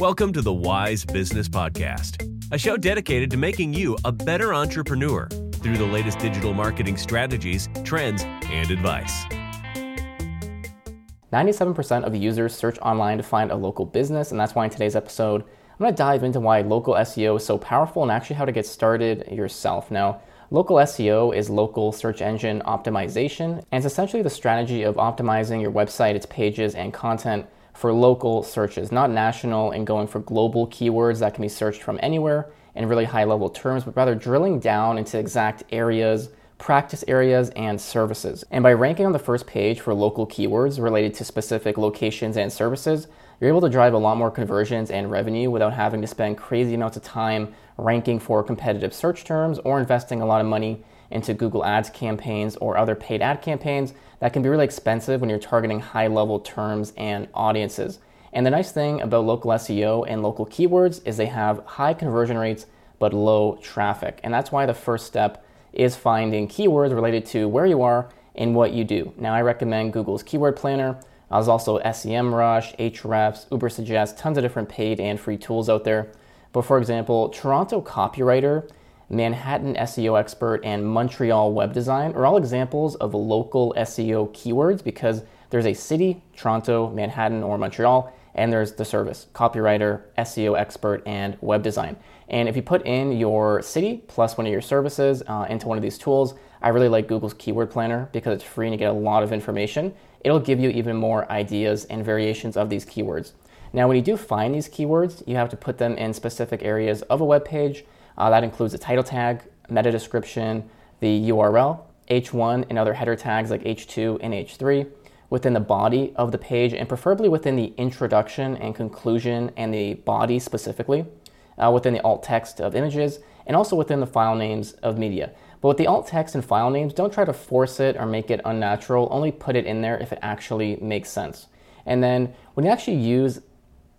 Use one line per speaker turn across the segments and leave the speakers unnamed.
Welcome to the Wise Business Podcast, a show dedicated to making you a better entrepreneur through the latest digital marketing strategies, trends, and advice.
97% of users search online to find a local business, and that's why in today's episode, I'm going to dive into why local SEO is so powerful and actually how to get started yourself. Now, local SEO is local search engine optimization, and it's essentially the strategy of optimizing your website, its pages, and content for local searches, not national and going for global keywords that can be searched from anywhere in really high level terms, but rather drilling down into exact areas practice areas, and services. And by ranking on the first page for local keywords related to specific locations and services, you're able to drive a lot more conversions and revenue without having to spend crazy amounts of time ranking for competitive search terms or investing a lot of money into Google Ads campaigns or other paid ad campaigns that can be really expensive when you're targeting high level terms and audiences. And the nice thing about local SEO and local keywords is they have high conversion rates but low traffic. And that's why the first step is finding keywords related to where you are and what you do. Now, I recommend Google's Keyword Planner. There's also SEMrush, Ahrefs, Ubersuggest, tons of different paid and free tools out there. But for example, Toronto Copywriter, Manhattan SEO Expert, and Montreal Web Design are all examples of local SEO keywords because there's a city, Toronto, Manhattan, or Montreal, and there's the service, copywriter, SEO expert, and web design. And if you put in your city plus one of your services uh, into one of these tools, I really like Google's Keyword Planner because it's free and you get a lot of information. It'll give you even more ideas and variations of these keywords. Now, when you do find these keywords, you have to put them in specific areas of a web page. Uh, that includes the title tag, meta description, the URL, H1, and other header tags like H2 and H3 within the body of the page and preferably within the introduction and conclusion and the body specifically, uh, within the alt text of images, and also within the file names of media. But with the alt text and file names, don't try to force it or make it unnatural. Only put it in there if it actually makes sense. And then when you actually use,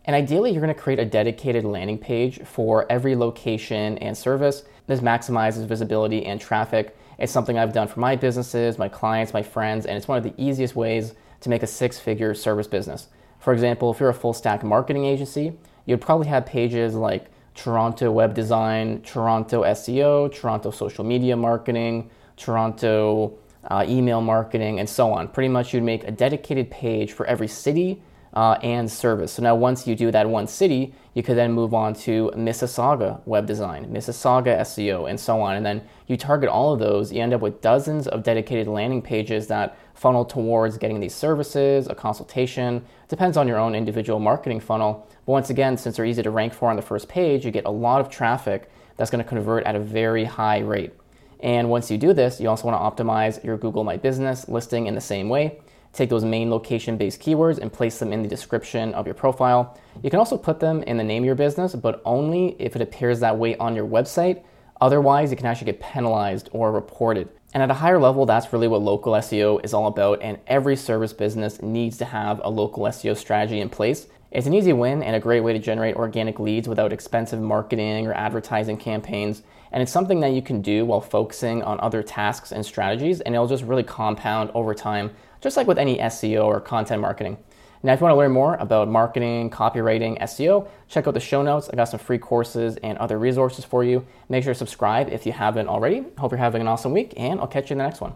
and ideally you're going to create a dedicated landing page for every location and service. This maximizes visibility and traffic it's something I've done for my businesses, my clients, my friends, and it's one of the easiest ways to make a six figure service business. For example, if you're a full stack marketing agency, you'd probably have pages like Toronto web design, Toronto SEO, Toronto social media marketing, Toronto uh, email marketing, and so on. Pretty much, you'd make a dedicated page for every city uh, and service. So now, once you do that one city, you could then move on to Mississauga web design, Mississauga SEO, and so on. And then you target all of those, you end up with dozens of dedicated landing pages that funnel towards getting these services, a consultation. Depends on your own individual marketing funnel. But once again, since they're easy to rank for on the first page, you get a lot of traffic that's going to convert at a very high rate. And once you do this, you also want to optimize your Google My Business listing in the same way take those main location based keywords and place them in the description of your profile. You can also put them in the name of your business, but only if it appears that way on your website. Otherwise, you can actually get penalized or reported. And at a higher level, that's really what local SEO is all about. And every service business needs to have a local SEO strategy in place. It's an easy win and a great way to generate organic leads without expensive marketing or advertising campaigns. And it's something that you can do while focusing on other tasks and strategies, and it'll just really compound over time just like with any SEO or content marketing. Now, if you want to learn more about marketing, copywriting, SEO, check out the show notes. I got some free courses and other resources for you. Make sure to subscribe if you haven't already. Hope you're having an awesome week, and I'll catch you in the next one.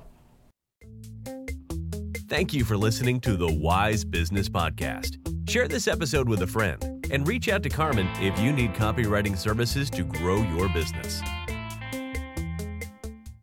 Thank you for listening to the Wise Business Podcast. Share this episode with a friend and reach out to Carmine if you need copywriting services to grow your business.